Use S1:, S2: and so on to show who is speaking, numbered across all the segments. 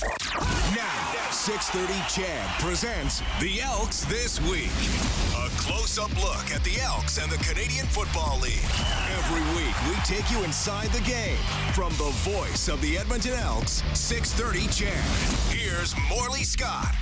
S1: Now, 630 CHED presents the Elks This Week. A close-up look at the Elks and the Canadian Football League. Every week, we take you inside the game. From the voice of the Edmonton Elks, 630 CHED. Here's Morley Scott.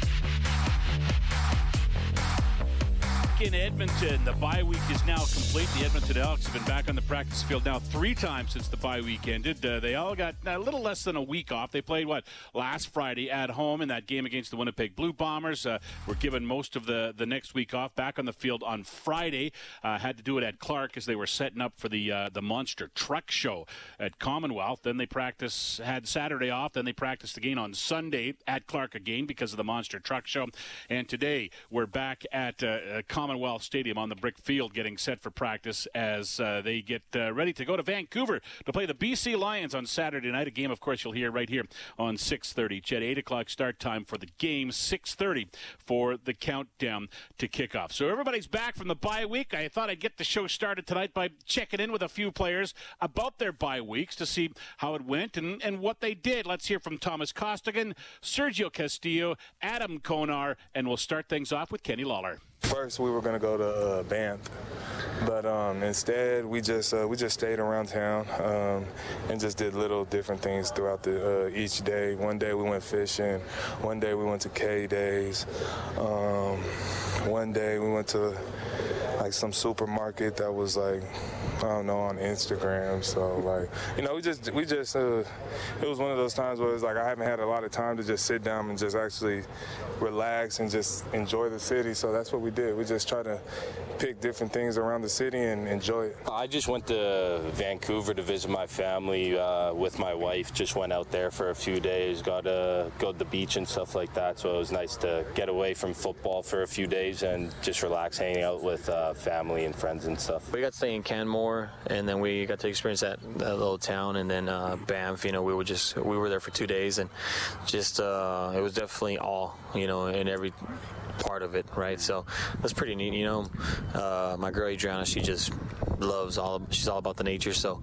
S2: In Edmonton. The bye week is now complete. The Edmonton Elks have been back on the practice field now three times since the bye week ended. Uh, they all got a little less than a week off. They played what last Friday at home in that game against the Winnipeg Blue Bombers. Uh, were given most of the the next week off. Back on the field on Friday. Uh, had to do it at Clark as they were setting up for the uh, the monster truck show at Commonwealth. Then they practice had Saturday off. Then they practiced again on Sunday at Clark again because of the monster truck show. And today we're back at uh, Commonwealth Commonwealth Stadium on the brick field getting set for practice as uh, they get uh, ready to go to Vancouver to play the BC Lions on Saturday night. A game, of course, you'll hear right here on 6.30. CHED, 8 o'clock start time for the game, 6.30 for the countdown to kickoff. So everybody's back from the bye week. I thought I'd get the show started tonight by checking in with a few players about their bye weeks to see how it went and, and what they did. Let's hear from Thomas Costigan, Sergio Castillo, Adam Konar, and we'll start things off with Kenny Lawler.
S3: First, we were to go to uh, Banff, but um, instead we just uh, we just stayed around town um, and just did little different things throughout the uh, each day. One day we went fishing. One day we went to K days. Um, one day we went to like some supermarket that was like I don't know on Instagram. So like you know we just we just uh, it was one of those times where it's like I haven't had a lot of time to just sit down and just actually relax and just enjoy the city. So that's what we did. We just try to pick different things around the city and enjoy it.
S4: I just went to Vancouver to visit my family uh, with my wife. Just went out there for a few days. Got to go to the beach and stuff like that. So it was nice to get away from football for a few days and just relax, hanging out with uh, family and friends and stuff.
S5: We got to stay in Canmore, and then we got to experience that, that little town, and then uh, Banff. You know, we were just we were there for two days, and just uh, it was definitely all you know in every part of it, right? So that's pretty neat. You know, uh, my girl Adriana, she just loves all. She's all about the nature, so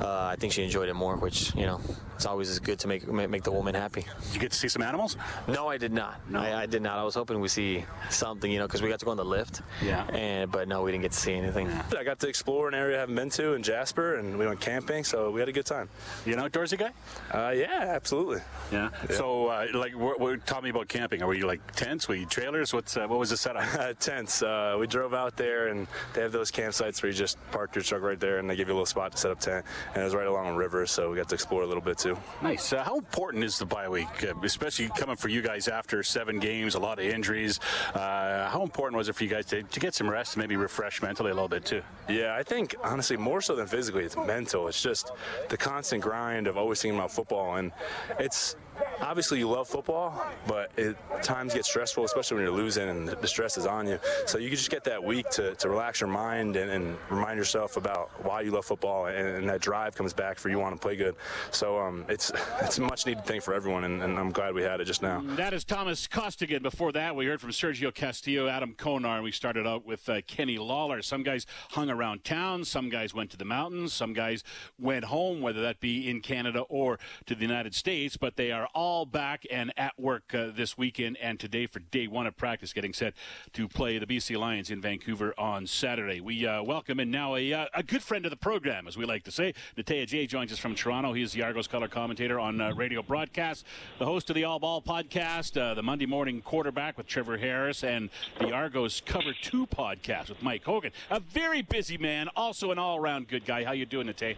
S5: uh, I think she enjoyed it more. Which you know, it's always good to make make the woman happy.
S2: Did you get to see some animals?
S5: No, I did not. No, I, I did not. I was hoping we see something, you know, because we got to go on the lift.
S2: Yeah.
S5: And but no, we didn't get to see anything.
S6: I got to explore an area I haven't been to in Jasper, and we went camping, so we had a good time.
S2: You an outdoorsy guy?
S6: Uh, yeah, absolutely.
S2: Yeah. yeah. So, uh, like, what, what, tell me about camping. Are we like tents? Were you trailers? What's uh, what was the setup?
S6: tents. Uh, we drove out there, and they have those campsites where you just park your truck right there, and they give you a little spot to set up tent. And it was right along a river, so we got to explore a little bit too.
S2: Nice. Uh, how important is the bye week, uh, especially coming for you guys after seven games, a lot of injuries? Uh, how important was it for you guys to, to get some rest, and maybe refresh mentally a little bit too?
S6: Yeah, I think honestly more so than physically, it's mental. It's just the constant grind of always thinking about football, and it's obviously you love football, but it, times get stressful, especially when you're losing and the stress is on you. So you just get that week to, to relax your mind and, and remind yourself about why you love football, and, and, that drive comes back for you want to play good. So um, it's it's a much needed thing for everyone, and, and, I'm glad we had it just now.
S2: That is Thomas Costigan. Before that, we heard from Sergio Castillo, Adam Konar, and we started out with uh, Kenny Lawler. Some guys hung around town, some guys went to the mountains, some guys went home, whether that be in Canada or to the United States, but they are all back and at work uh, this weekend and today for day one of practice, getting set to play the BC Lions in Vancouver on Saturday. We uh, welcome in now a, uh, a good friend of the program, as we like to say. Natey Adjei joins us from Toronto. He is the Argos color commentator on uh, radio broadcast, the host of the All Ball podcast, uh, the Monday morning quarterback with Trevor Harris, and the Argos Cover 2 podcast with Mike Hogan. A very busy man, also an all around good guy. How you doing, Natey?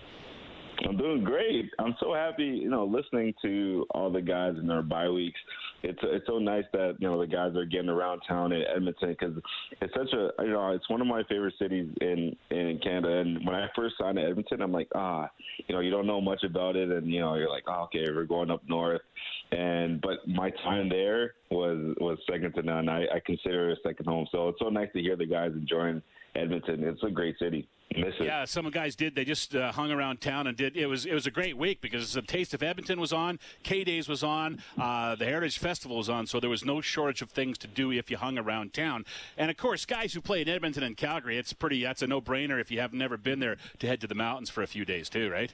S7: I'm doing great. I'm so happy, you know, listening to all the guys in their bye weeks. It's it's so nice that you know the guys are getting around town in Edmonton because it's such a you know it's one of my favorite cities in in Canada. And when I first signed to Edmonton, I'm like ah, you know, you don't know much about it, and you know, you're like oh, okay, we're going up north. And but my time there was was second to none. I, I consider it a second home. So it's so nice to hear the guys enjoying Edmonton. It's a great city.
S2: Yeah, some of the guys did. They just uh, hung around town and did. It was it was a great week because the Taste of Edmonton was on, K Days was on, uh, the Heritage Festival was on, so there was no shortage of things to do if you hung around town. And of course, guys who play in Edmonton and Calgary, it's pretty. That's a no brainer if you have never been there to head to the mountains for a few days too, right?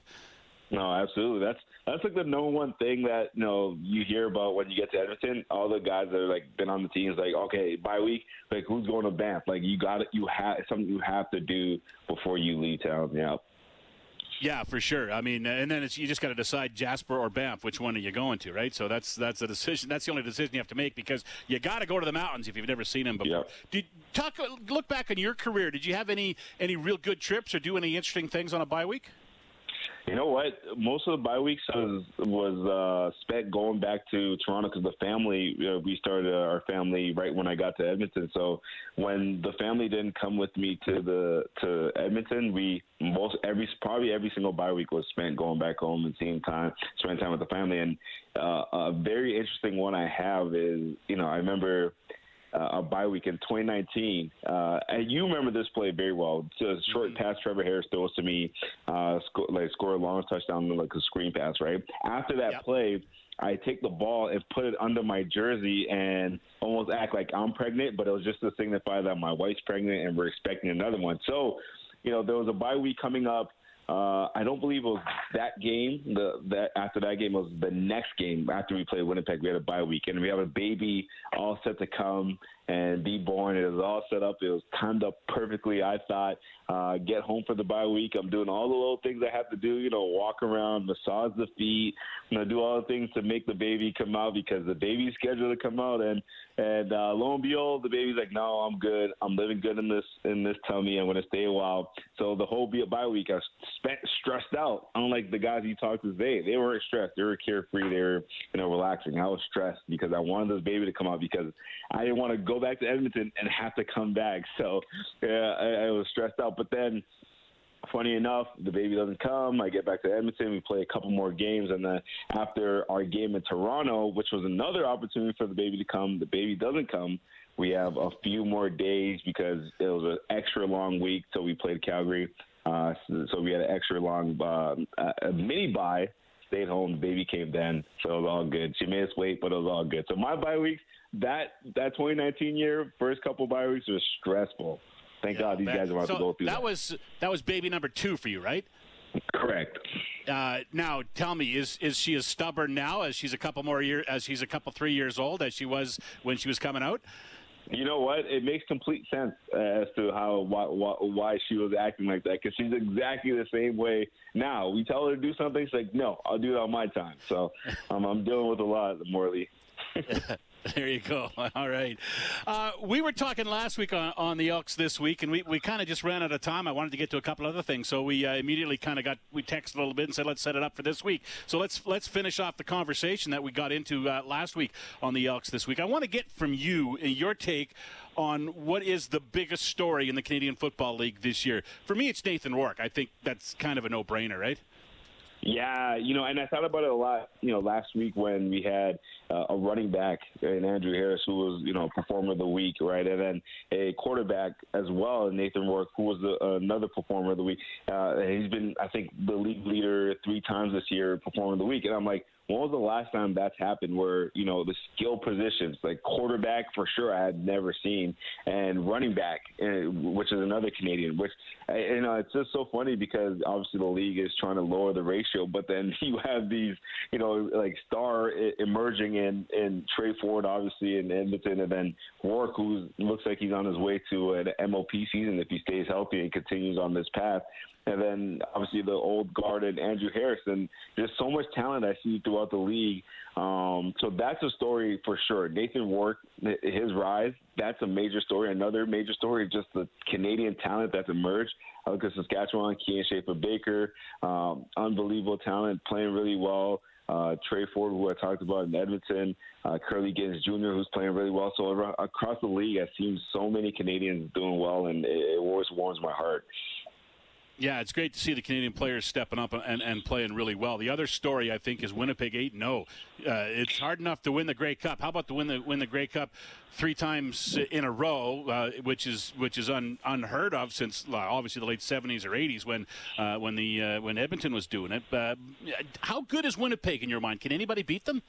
S7: No, absolutely. That's that's like the number one thing that you know you hear about when you get to Edmonton. All the guys that are like been on the team is like, okay, bye week, like who's going to Banff? Like you got it, you have something you have to do before you leave town. Yeah.
S2: Yeah, for sure. I mean, and then it's you just got to decide Jasper or Banff, which one are you going to, right? So that's that's the decision. That's the only decision you have to make because you got to go to the mountains if you've never seen them before.
S7: Yep.
S2: Did talk look back on your career? Did you have any any real good trips or do any interesting things on a bye week?
S7: You know what? Most of the bye weeks was was uh, spent going back to Toronto because the family uh, we started our family right when I got to Edmonton. So when the family didn't come with me to the to Edmonton, we most every probably every single bye week was spent going back home and seeing time, spending time with the family. And uh, a very interesting one I have is you know I remember uh, a bye week in 2019. Uh, and you remember this play very well. It's a short mm-hmm. pass Trevor Harris throws to me, uh, sco- like score a long touchdown, like a screen pass, right? After that yep. play, I take the ball and put it under my jersey and almost act like I'm pregnant, but it was just to signify that my wife's pregnant and we're expecting another one. So, you know, there was a bye week coming up. Uh, I don't believe it was that game. The that after that game was the next game after we played Winnipeg. We had a bye week, and we have a baby all set to come and be born. It was all set up. It was timed up perfectly. I thought. Uh, get home for the bye week. I'm doing all the little things I have to do. You know, walk around, massage the feet. You know, do all the things to make the baby come out because the baby's scheduled to come out. And and uh, lo and behold, the baby's like, no, I'm good. I'm living good in this in this tummy. I'm gonna stay a while. So the whole bye week, I spent stressed out. Unlike the guys you talked to today, they weren't stressed. They were carefree. They were you know relaxing. I was stressed because I wanted this baby to come out because I didn't want to go back to Edmonton and have to come back. So yeah, I, I was stressed out. But then funny enough, the baby doesn't come. I get back to Edmonton. We play a couple more games, and then after our game in Toronto, which was another opportunity for the baby to come, the baby doesn't come. We have a few more days because it was an extra long week. So we played Calgary. Uh, so, so, we had an extra long uh, a mini bye. Stayed home. The baby came then, so it was all good. She made us wait, but it was all good. So my bye weeks that that 2019 year, first couple bye weeks was stressful. Thank yeah, God these guys are about so to go through
S2: that. That was that was baby number two for you, right?
S7: Correct.
S2: Uh, now, tell me, is is she as stubborn now as she's a couple more years as she's a couple three years old as she was when she was coming out?
S7: You know what? It makes complete sense as to how why, why, why she was acting like that because she's exactly the same way now. We tell her to do something, she's like, "No, I'll do it on my time." So um, I'm dealing with a lot, Morley.
S2: There you go. All right. Uh, we were talking last week on, on, the Elks this week, and we, we kind of just ran out of time. I wanted to get to a couple other things, so we uh, immediately kind of got we texted a little bit and said let's set it up for this week. So let's let's finish off the conversation that we got into uh, last week on the Elks this week. I want to get from you your take on what is the biggest story in the Canadian Football League this year. For me, it's Nathan Rourke. I think that's kind of a no-brainer, right?
S7: Yeah, you know, and I thought about it a lot, you know, last week when we had uh, a running back in Andrew Harris who was, you know, performer of the week, right? And then a quarterback as well, Nathan Rourke, who was the, uh, another performer of the week. Uh, he's been, I think, the league leader three times this year, performer of the week. And I'm like, when was the last time that's happened where, you know, the skill positions, like quarterback for sure, I had never seen, and running back, uh, which is another Canadian, which, uh, you know, it's just so funny because obviously the league is trying to lower the ratio, but then you have these, you know, like star emerging in, in Tre Ford, obviously, in Edmonton, and then Rourke, who looks like he's on his way to an MOP season if he stays healthy and continues on this path and then obviously the old guard and Andrew Harrison. There's so much talent I see throughout the league. Um, so that's a story for sure. Nathan Rourke, his rise, that's a major story. Another major story is just the Canadian talent that's emerged. I look at Saskatchewan, Kian Schaffer Baker, um, unbelievable talent, playing really well. Uh, Tre Ford, who I talked about in Edmonton, uh, Kurleigh Gittens Jr., who's playing really well. So across the league, I've seen so many Canadians doing well, and it always warms my heart.
S2: Yeah, it's great to see the Canadian players stepping up and, and playing really well. The other story, I think, is Winnipeg 8 0. Uh, it's hard enough to win the Grey Cup. How about to win the win the Grey Cup three times in a row, uh, which is which is un, unheard of since obviously the late 70s or 80s when uh, when the uh, when Edmonton was doing it. Uh, how good is Winnipeg in your mind? Can anybody beat them?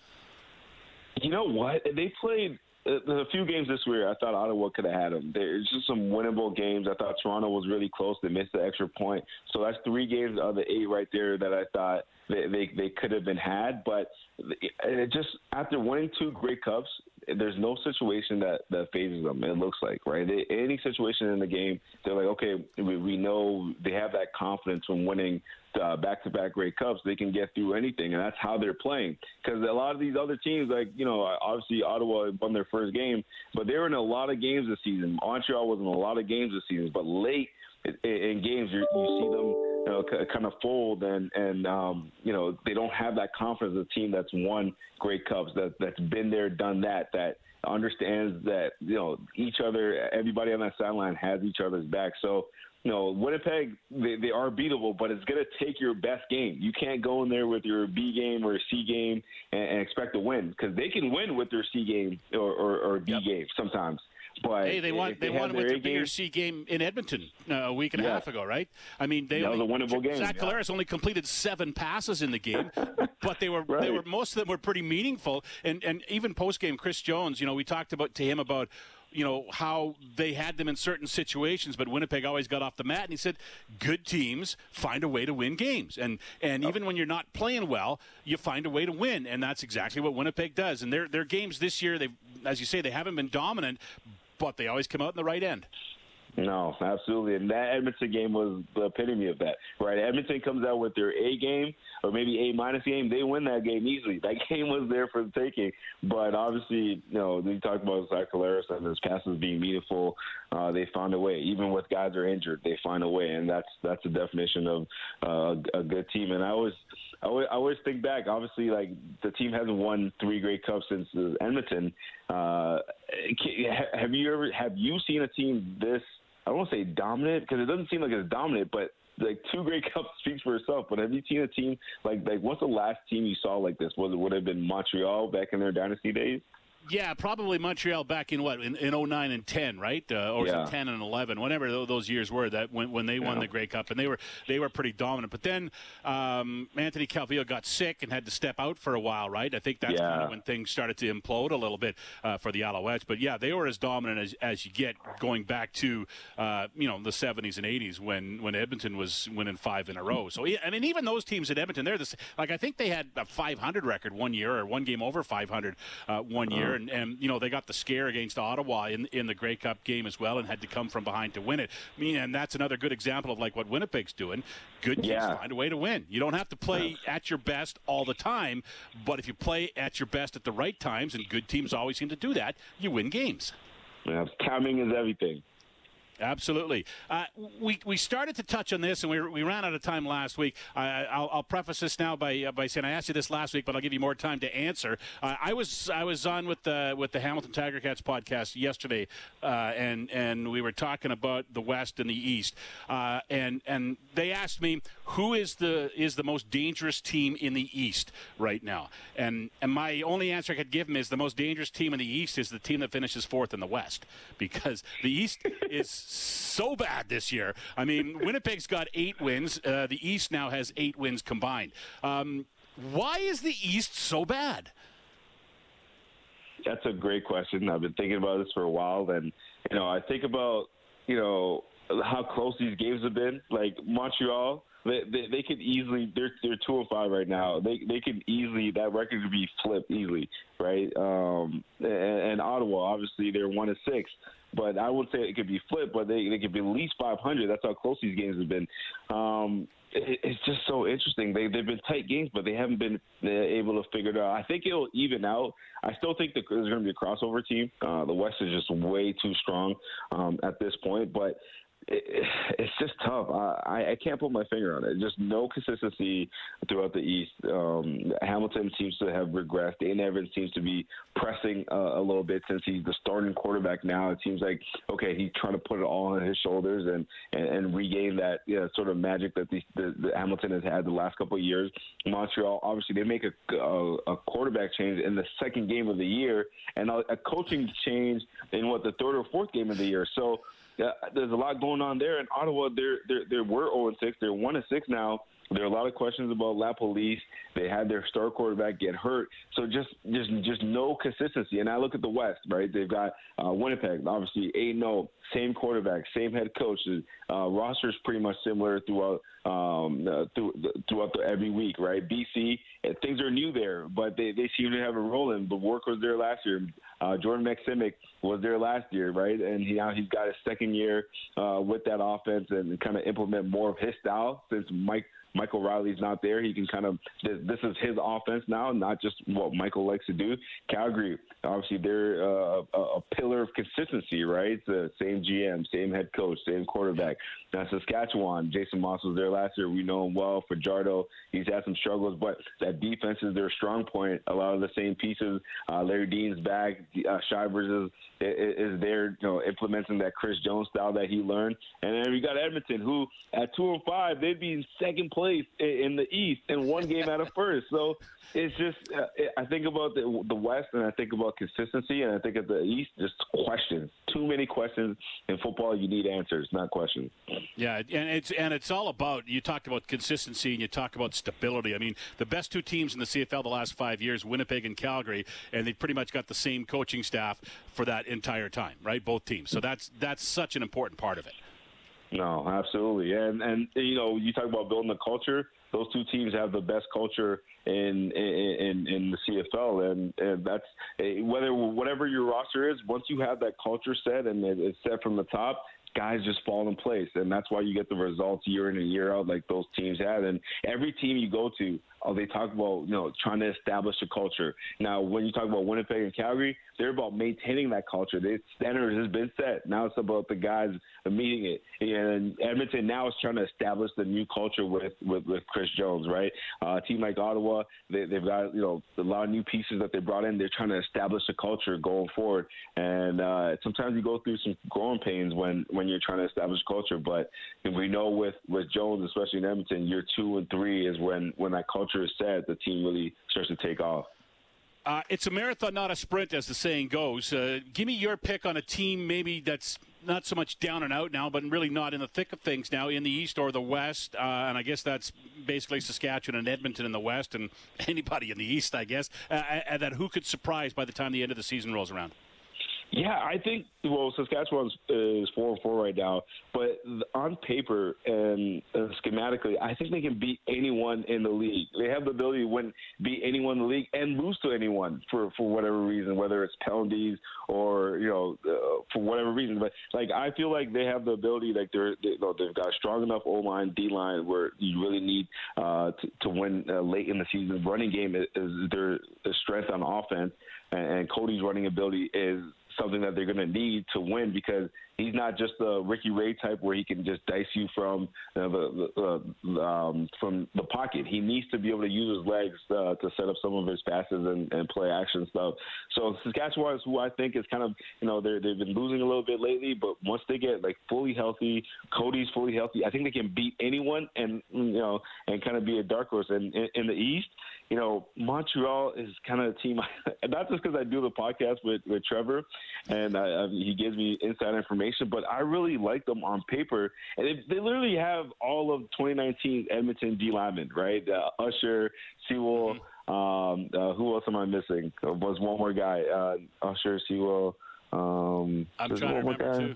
S7: You know what? They played Uh, there's a few games this year I thought Ottawa could have had them. There's just some winnable games. I thought Toronto was really close. They missed the extra point. So that's three games of the eight right there that I thought they they, they could have been had. But it just after winning two Grey Cups, there's no situation that that fazes them. It looks like right. They, any situation in the game, they're like, okay, we, we know they have that confidence from winning uh, back-to-back Grey Cups. They can get through anything, and that's how they're playing. Because a lot of these other teams, like you know, obviously Ottawa won their first game, but they were in a lot of games this season. Montreal was in a lot of games this season, but late in games you, you see them you know, kind of fold and and um, you know they don't have that confidence of a team that's won Grey Cups that that's been there done that that understands that you know each other everybody on that sideline has each other's back. So you know Winnipeg they, they are beatable but it's going to take your best game. You can't go in there with your B game or C game and, and expect to win because they can win with their C game or, or, or B yep. game sometimes but
S2: hey, they won. They, they won with the bigger C game in Edmonton uh, a week and a half ago, right? I mean, they
S7: that
S2: only,
S7: was a winnable game.
S2: Zach
S7: yeah.
S2: only completed seven passes in the game, but they were
S7: right.
S2: they were most of them were pretty meaningful. And and even post game, Chris Jones, you know, we talked about to him about you know how they had them in certain situations, but Winnipeg always got off the mat. And he said, "Good teams find a way to win games, and and even when you're not playing well, you find a way to win, and that's exactly what Winnipeg does. And their their games this year, they as you say, they haven't been dominant, they always come out in the right end.
S7: No, absolutely. And that Edmonton game was the epitome of that, right? Edmonton comes out with their A game or maybe A minus game. They win that game easily. That game was there for the taking. But obviously, you know, we talked about Zach Collaros and his passes being meaningful. Uh, they found a way. Even with guys are injured, they find a way. And that's that's the definition of uh, a good team. And I always, I always, think back, obviously, like the team hasn't won three Grey Cups since Edmonton. Uh, have you ever, have you seen a team this – I don't want to say dominant because it doesn't seem like it's dominant, but like two Grey Cups speaks for itself. But have you seen a team like like what's the last team you saw like this? Was it would have been Montreal back in their dynasty days?
S2: Yeah, probably Montreal back in what in, in 09 and 10, right? Uh, or
S7: yeah.
S2: 10 and 11, whatever those years were that when, when they won
S7: yeah.
S2: the Grey Cup, and they were they were pretty dominant. But then um, Anthony Calvillo got sick and had to step out for a while, right? I think that's
S7: yeah.
S2: kind of when things started to implode a little bit uh, for the Alouettes. But yeah, they were as dominant as, as you get going back to uh, you know the 70s and 80s when when Edmonton was winning five in a row. So I mean, even those teams at Edmonton, they're the like I think they had a 500 record one year or one game over 500 uh, one year,
S7: Uh-huh.
S2: and, and you know they got the scare against Ottawa in in the Grey Cup game as well, and had to come from behind to win it. I mean, and that's another good example of like what Winnipeg's doing. Good teams
S7: Yeah.
S2: find a way to win. You don't have to play at your best all the time, but if you play at your best at the right times, and good teams always seem to do that, you win games.
S7: Yeah, timing is everything.
S2: Absolutely. Uh, we, we started to touch on this, and we, we ran out of time last week. I, I'll, I'll preface this now by, uh, by saying I asked you this last week, but I'll give you more time to answer. Uh, I was I was on with the with the Hamilton Tiger Cats podcast yesterday, uh, and and we were talking about the West and the East, uh, and and they asked me who is the is the most dangerous team in the East right now, and and my only answer I could give them is the most dangerous team in the East is the team that finishes fourth in the West, because the East is so bad this year. I mean, Winnipeg's got eight wins. Uh, the East now has eight wins combined. Um, why is the East so bad?
S7: That's a great question. I've been thinking about this for a while, and you know, I think about you know how close these games have been. Like Montreal, they they, they could easily they're they're two and five right now. They they could easily that record could be flipped easily, right? Um, and, and Ottawa, obviously, they're one and six. But I would say it could be flipped, but they, they could be at least 500. That's how close these games have been. Um, it, it's just so interesting. They, they've been tight games, but they haven't been uh, able to figure it out. I think it'll even out. I still think there's going to be a crossover team. Uh, the West is just way too strong um, at this point, but it, it's just tough. I, I can't put my finger on it. Just no consistency throughout the East. Um, Hamilton seems to have regressed. Dane Evans seems to be pressing uh, a little bit since he's the starting quarterback now. It seems like okay, he's trying to put it all on his shoulders and and, and regain that you know, sort of magic that the, the, the Hamilton has had the last couple of years. Montreal, obviously, they make a, a, a quarterback change in the second game of the year and a, a coaching change in what the third or fourth game of the year. So there's a lot going on there. In Ottawa, they're they're they're were 0 and 6. They're 1 and 6 now. There are a lot of questions about LaPolice. They had their star quarterback get hurt, so just just just no consistency. And I look at the West, right? They've got uh, Winnipeg, obviously eight no, same quarterback, same head coach. Uh, roster is pretty much similar throughout um, uh, through, throughout the, every week, right? BC, uh, things are new there, but they, they seem to have a role in. The work was there last year. Uh, Jordan Maksymic was there last year, right? And he, now he's got his second year uh, with that offense and kind of implement more of his style since Mike Michael Reilly's not there. He can kind of this, this is his offense now, not just what Michael likes to do. Calgary, obviously, they're uh, a, a pillar of consistency, right? It's the same GM, same head coach, same quarterback. Now Saskatchewan, Jason Maas was there last year. We know him well. For Fajardo, he's had some struggles, but that defense is their strong point. A lot of the same pieces. Uh, Larry Dean's back. Uh, Shivers is, is there, you know, implementing that Chris Jones style that he learned. And then we got Edmonton, who at two and five, they'd be in second place place in the East and one game out of first. So it's just uh, I think about the, the West and I think about consistency and I think of the East just questions. Too many questions in football. You need answers, not questions.
S2: Yeah, and it's and it's all about you talked about consistency and you talked about stability. I mean, the best two teams in the CFL the last five years, Winnipeg and Calgary, and they pretty much got the same coaching staff for that entire time, right? Both teams. So that's that's such an important part of it.
S7: No, absolutely, and and you know you talk about building a culture. Those two teams have the best culture in in in the CFL, and and that's eh, whether whatever your roster is. Once you have that culture set and it's set from the top, guys just fall in place, and that's why you get the results year in and year out like those teams had. And every team you go to, oh, they talk about you know trying to establish a culture. Now, when you talk about Winnipeg and Calgary, they're about maintaining that culture. The standard has been set. Now it's about the guys meeting it. And Edmonton now is trying to establish the new culture with with, with Chris Jones, right? Uh, a team like Ottawa, they, they've got you know a lot of new pieces that they brought in. They're trying to establish a culture going forward. And uh, sometimes you go through some growing pains when when you're trying to establish culture. But we know with with Jones, especially in Edmonton, year two and three is when when that culture is set, the team really starts to take off.
S2: Uh, it's a marathon, not a sprint, as the saying goes. Uh, give me your pick on a team maybe that's not so much down and out now, but really not in the thick of things now in the East or the West. Uh, and I guess that's basically Saskatchewan and Edmonton in the West and anybody in the East, I guess. Uh, uh, that who could surprise by the time the end of the season rolls around?
S7: Yeah, I think well, Saskatchewan is four and four right now, but on paper and uh, schematically, I think they can beat anyone in the league. They have the ability to win, beat anyone in the league, and lose to anyone for for whatever reason, whether it's penalties or you know uh, for whatever reason. But like I feel like they have the ability, like they're they, you know, they've got a strong enough O line, D line, where you really need uh, to, to win uh, late in the season. Running game is, is their strength on offense, and, and Cody's running ability is something that they're going to need to win because he's not just a Ricky Ray type where he can just dice you from the, the um, from the pocket. He needs to be able to use his legs uh, to set up some of his passes and, and play action stuff. So Saskatchewan is who I think is kind of you know they they've been losing a little bit lately, but once they get like fully healthy, Cody's fully healthy, I think they can beat anyone and you know and kind of be a dark horse. And in, in the East, you know Montreal is kind of a team. not just because I do the podcast with with Trevor, and I, I, he gives me inside information information, but I really like them on paper. And they, they literally have all of 2019 Edmonton D linemen, right? Uh, Usher, Sewell. Mm-hmm. Um, uh, who else am I missing? Uh, was one more guy? Uh, Usher, Sewell. Um,
S2: I'm trying to remember too.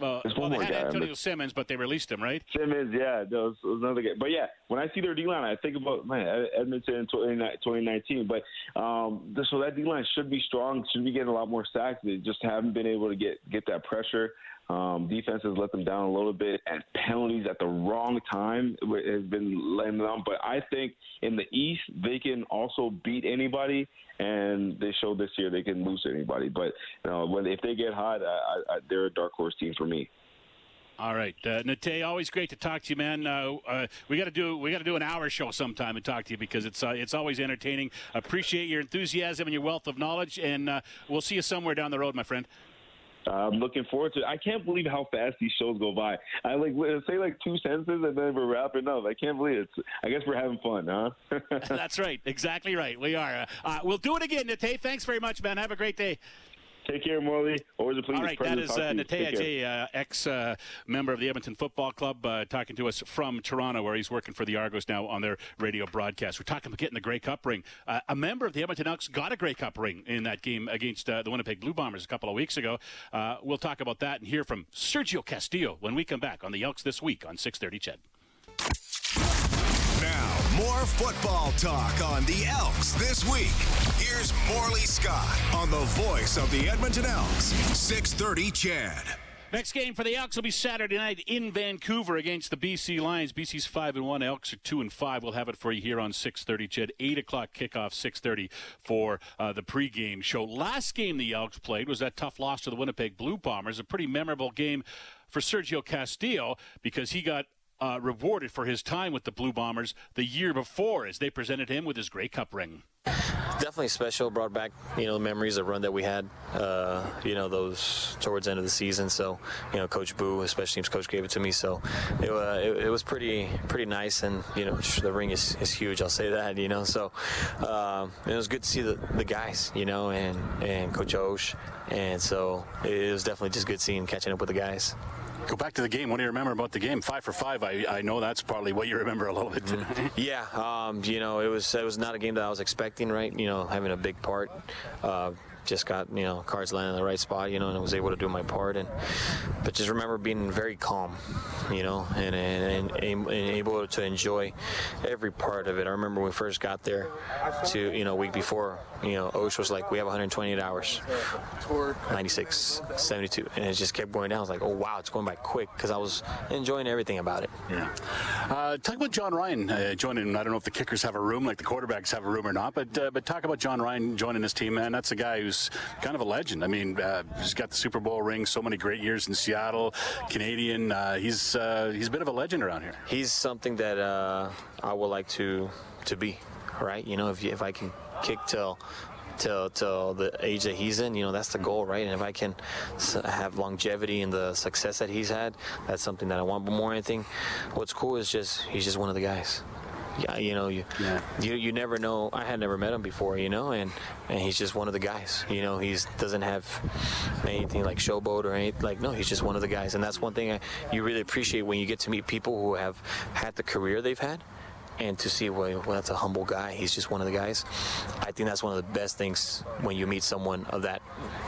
S2: Well, well they had guy. Antonio Simmons, but they released him, right?
S7: Simmons, yeah, that was, was another guy. But yeah, when I see their D line, I think about man Edmonton in 2019. But um, so that D line should be strong, should be getting a lot more sacks. They just haven't been able to get get that pressure. Um, defenses let them down a little bit, and penalties at the wrong time has been letting them down. But I think in the East they can also beat anybody, and they showed this year they can lose anybody. But you know, when if they get hot, I, I, they're a dark horse team for me.
S2: All right, uh, Nate, always great to talk to you, man. Uh, uh, we got to do we got to do an hour show sometime and talk to you because it's uh, it's always entertaining. Appreciate your enthusiasm and your wealth of knowledge, and uh, we'll see you somewhere down the road, my friend.
S7: I'm looking forward to it. I can't believe how fast these shows go by. I like say like two sentences and then we're wrapping up. I can't believe it. I guess we're having fun, huh?
S2: That's right. Exactly right. We are. Uh, uh, we'll do it again, Nate. Thanks very much, man. Have a great day.
S7: Take care, Morley. Always a pleasure.
S2: All right, that is uh, Natey Adjei, uh, ex uh, member of the Edmonton Football Club, uh, talking to us from Toronto, where he's working for the Argos now on their radio broadcast. We're talking about getting the Grey Cup ring. Uh, a member of the Edmonton Elks got a Grey Cup ring in that game against uh, the Winnipeg Blue Bombers a couple of weeks ago. we'll talk about that and hear from Sergio Castillo when we come back on the Elks this week on 6:30. CHED.
S1: Now, more football talk on the Elks this week. Here's Morley Scott on the voice of the Edmonton Elks, 630 CHED.
S2: Next game for the Elks will be Saturday night in Vancouver against the BC Lions. BC's five and one, Elks are two and five. We'll have it for you here on 6:30. CHED eight o'clock kickoff, 6:30 for uh, the pregame show. Last game the Elks played was that tough loss to the Winnipeg Blue Bombers. A pretty memorable game for Sergio Castillo because he got uh, rewarded for his time with the Blue Bombers the year before as they presented him with his Grey Cup ring.
S5: Definitely special. Brought back, you know, memories of run that we had, uh, you know, those towards end of the season. So, you know, Coach Boo, special teams coach, gave it to me. So, it, uh, it, it, was pretty pretty nice, and you know, the ring is, is huge. I'll say that. You know, so um, it was good to see the, the guys, you know, and and Coach Osh, and so it was definitely just good seeing catching up with the guys.
S2: Go back to the game. What do you remember about the game? Five for five. I, I know that's probably what you remember a little bit.
S5: Mm-hmm. yeah, um, you know, it was it was not a game that I was expecting. Right, you know, having a big part. Uh, just got you know cards landing in the right spot, you know, and I was able to do my part. And but just remember being very calm, you know, and and, and, and able to enjoy every part of it. I remember when we first got there, to you know, week before, you know, Osh was like, we have 128 hours, 96, 72, and it just kept going down. I was like, oh wow, it's going by quick because I was enjoying everything about it.
S2: Yeah. Uh, talk about Jon Ryan uh, joining. I don't know if the kickers have a room like the quarterbacks have a room or not, but uh, but talk about Jon Ryan joining this team, man. That's a guy who's kind of a legend. I mean, uh, he's got the Super Bowl ring, so many great years in Seattle, Canadian. Uh, he's uh, he's a bit of a legend around here.
S5: He's something that uh, I would like to to be, right? You know, if if I can kick till till till the age that he's in. You know, that's the goal, right? And if I can have longevity and the success that he's had, that's something that I want. But more than anything, what's cool is just he's just one of the guys you know, you, yeah. you you never know. I had never met him before, you know, and and he's just one of the guys. You know, he doesn't have anything like showboat or anything. Like, no, he's just one of the guys, and that's one thing I, you really appreciate when you get to meet people who have had the career they've had and to see well, well, that's a humble guy. He's just one of the guys. I think that's one of the best things when you meet someone of that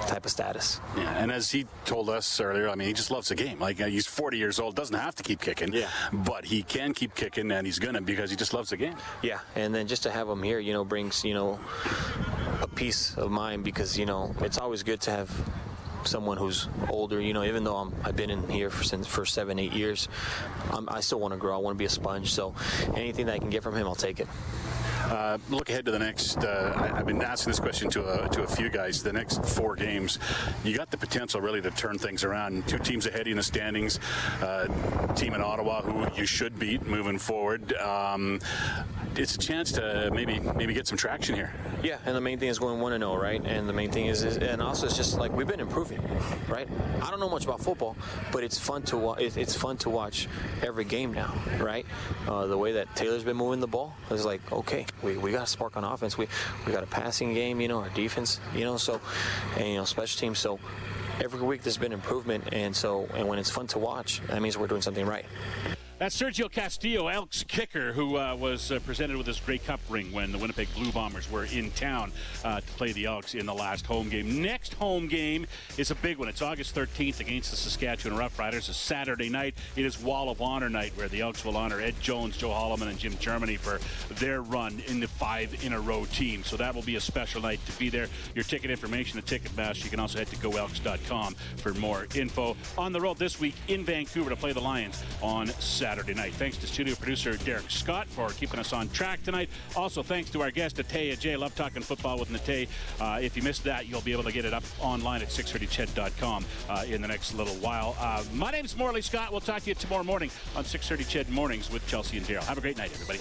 S5: type of status.
S2: Yeah, and as he told us earlier, I mean, he just loves the game. Like uh, he's 40 years old, doesn't have to keep kicking.
S5: Yeah,
S2: but he can keep kicking, and he's gonna because he just loves the game.
S5: Yeah, and then just to have him here, you know, brings you know a peace of mind because you know it's always good to have someone who's older. You know, even though i have been in here for since for seven, eight years, I'm, i still want to grow. I want to be a sponge. So anything that I can get from him, I'll take it.
S2: Uh, look ahead to the next. Uh, I, have been asking this question to a, to a few guys. The next four games, you got the potential really to turn things around. Two teams ahead in the standings. Uh, team in Ottawa who you should beat moving forward. Um, it's a chance to maybe maybe get some traction here.
S5: Yeah, and the main thing is going one and zero, oh, right? And the main thing is, is, and also it's just like we've been improving, right? I don't know much about football, but it's fun to watch. It's fun to watch every game now, right? Uh, the way that Taylor's been moving the ball is like, okay, we, we got a spark on offense. We we got a passing game, you know, our defense, you know, so and you know special teams. So every week there's been improvement, and so and when it's fun to watch, that means we're doing something right.
S2: That's Sergio Castillo, Elks kicker, who uh, was uh, presented with this Grey Cup ring when the Winnipeg Blue Bombers were in town uh, to play the Elks in the last home game. Next home game is a big one. It's August 13th against the Saskatchewan Roughriders, a Saturday night. It is Wall of Honor night, where the Elks will honor Ed Jones, Joe Hollimon, and Jim Germany for their run in the five-in-a-row team. So that will be a special night to be there. Your ticket information at Ticketmaster. You can also head to goelks.com for more info. On the road this week in Vancouver to play the Lions on Saturday. Saturday night. Thanks to studio producer Derek Scott for keeping us on track tonight. Also, thanks to our guest, Natey Adjei. Love talking football with Natey. Uh, if you missed that, you'll be able to get it up online at 630ched.com uh, in the next little while. Uh, my name's Morley Scott. We'll talk to you tomorrow morning on 630 Ched Mornings with Chelsea and Daryl. Have a great night, everybody.